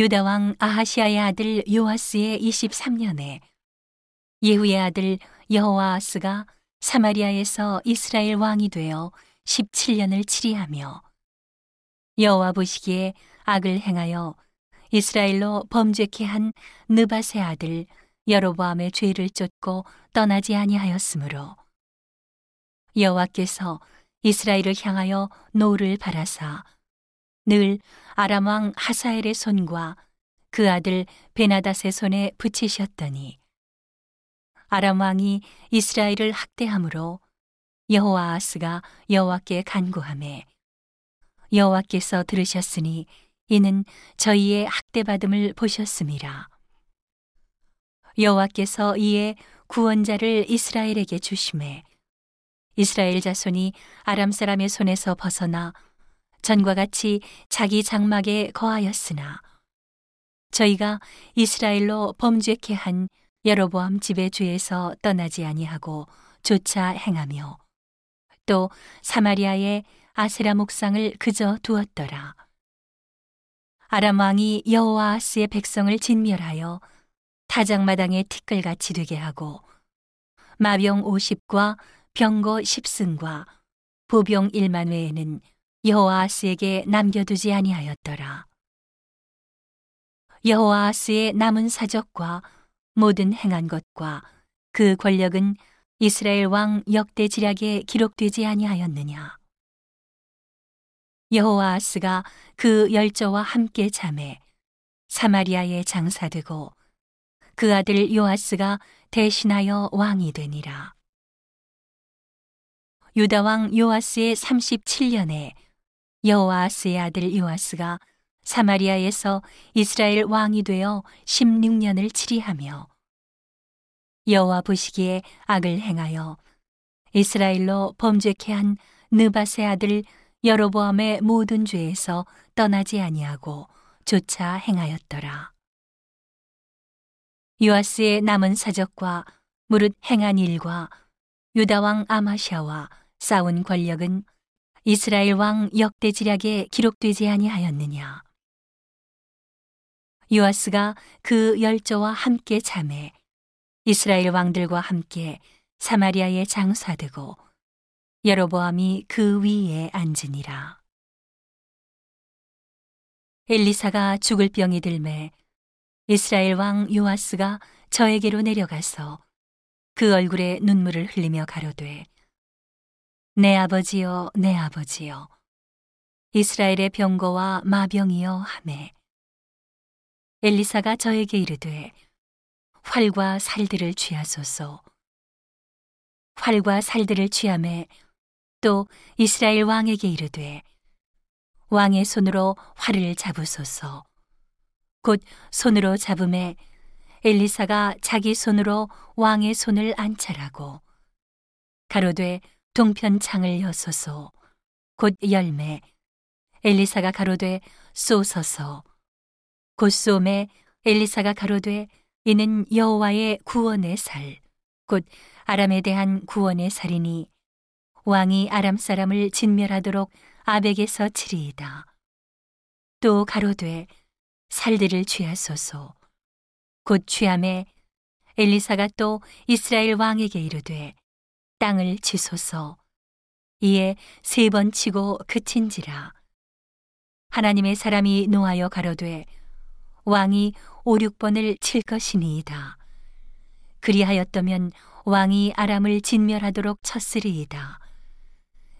유다 왕 아하시아의 아들 요아스의 23년에 예후의 아들 여호아스가 사마리아에서 이스라엘 왕이 되어 17년을 치리하며 여호와 보시기에 악을 행하여 이스라엘로 범죄케 한 느밧의 아들 여로보암의 죄를 좇고 떠나지 아니하였으므로 여호와께서 이스라엘을 향하여 노를 발하사 늘 아람 왕 하사엘의 손과 그 아들 베나닷의 손에 붙이셨더니 아람 왕이 이스라엘을 학대함으로 여호와 아스가 여호와께 간구하매 여호와께서 들으셨으니 이는 저희의 학대받음을 보셨음이라. 여호와께서 이에 구원자를 이스라엘에게 주심에 이스라엘 자손이 아람 사람의 손에서 벗어나 전과 같이 자기 장막에 거하였으나 저희가 이스라엘로 범죄케 한 여로보암 집의 죄에서 떠나지 아니하고 조차 행하며 또 사마리아의 아세라 목상을 그저 두었더라. 아람 왕이 여호와스의 백성을 진멸하여 타작마당에 티끌같이 되게 하고 마병 50과 병거 10승과 보병 1만 외에는 여호아스에게 남겨두지 아니하였더라. 여호아스의 남은 사적과 모든 행한 것과 그 권력은 이스라엘 왕 역대 지략에 기록되지 아니하였느냐. 여호아스가 그 열조와 함께 잠에 사마리아에 장사되고 그 아들 요아스가 대신하여 왕이 되니라. 유다 왕 요아스의 37년에 여호아스의 아들 요아스가 사마리아에서 이스라엘 왕이 되어 16년을 치리하며 여호와 보시기에 악을 행하여 이스라엘로 범죄케 한 느바세 아들 여로보암의 모든 죄에서 떠나지 아니하고 조차 행하였더라. 요아스의 남은 사적과 무릇 행한 일과 유다 왕 아마샤와 싸운 권력은 이스라엘 왕 역대지략에 기록되지 아니하였느냐. 요아스가 그 열조와 함께 잠에 이스라엘 왕들과 함께 사마리아에 장사되고 여로보암이 그 위에 앉으니라. 엘리사가 죽을 병이 들매 이스라엘 왕 요아스가 저에게로 내려가서 그 얼굴에 눈물을 흘리며 가로되 내 아버지여 내 아버지여. 이스라엘의 병거와 마병이여 하매. 엘리사가 저에게 이르되 활과 살들을 취하소서. 활과 살들을 취함에 또 이스라엘 왕에게 이르되 왕의 손으로 활을 잡으소서. 곧 손으로 잡음에 엘리사가 자기 손으로 왕의 손을 안찰하고 가로되 동편 창을 여소서 곧 열매 엘리사가 가로되 쏘소서 곧 쏘매 엘리사가 가로되 이는 여호와의 구원의 살 곧 아람에 대한 구원의 살이니 왕이 아람 사람을 진멸하도록 아벡에서 치리이다. 또 가로되 살들을 취하소서 곧 취함에 엘리사가 또 이스라엘 왕에게 이르되 땅을 치소서. 이에 세 번 치고 그친지라. 하나님의 사람이 노하여 가로되 왕이 오륙 번을 칠 것이니이다. 그리하였더면 왕이 아람을 진멸하도록 쳤으리이다.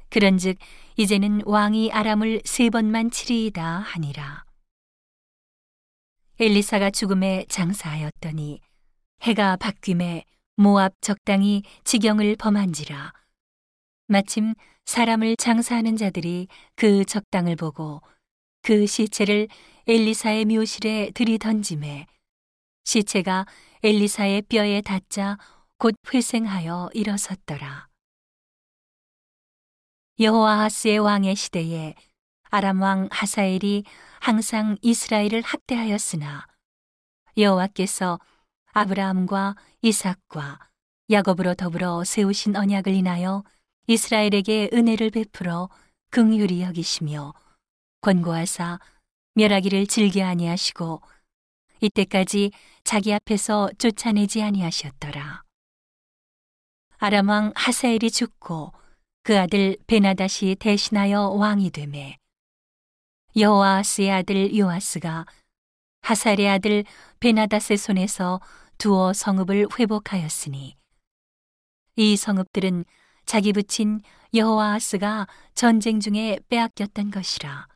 그런즉 이제는 왕이 아람을 세 번만 치리이다 하니라. 엘리사가 죽음에 장사하였더니 해가 바뀜에 모압 적당히 지경을 범한지라 마침 사람을 장사하는 자들이 그 적당을 보고 그 시체를 엘리사의 묘실에 들이던짐에 시체가 엘리사의 뼈에 닿자 곧 회생하여 일어섰더라. 여호아하스의 왕의 시대에 아람 왕 하사엘이 항상 이스라엘을 학대하였으나 여호와께서 아브라함과 이삭과 야곱으로 더불어 세우신 언약을 인하여 이스라엘에게 은혜를 베풀어 긍휼히 여기시며 권고하사 멸하기를 즐겨 아니하시고 이때까지 자기 앞에서 쫓아내지 아니하셨더라. 아람 왕 하사엘이 죽고 그 아들 베나다시 대신하여 왕이 되매 여호아스의 아들 요아스가 하살의 아들 베나닷의 손에서 두어 성읍을 회복하였으니 이 성읍들은 자기 부친 여호아스가 전쟁 중에 빼앗겼던 것이라.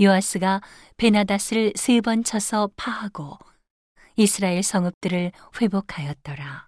요아스가 베나닷을 세 번 쳐서 파하고 이스라엘 성읍들을 회복하였더라.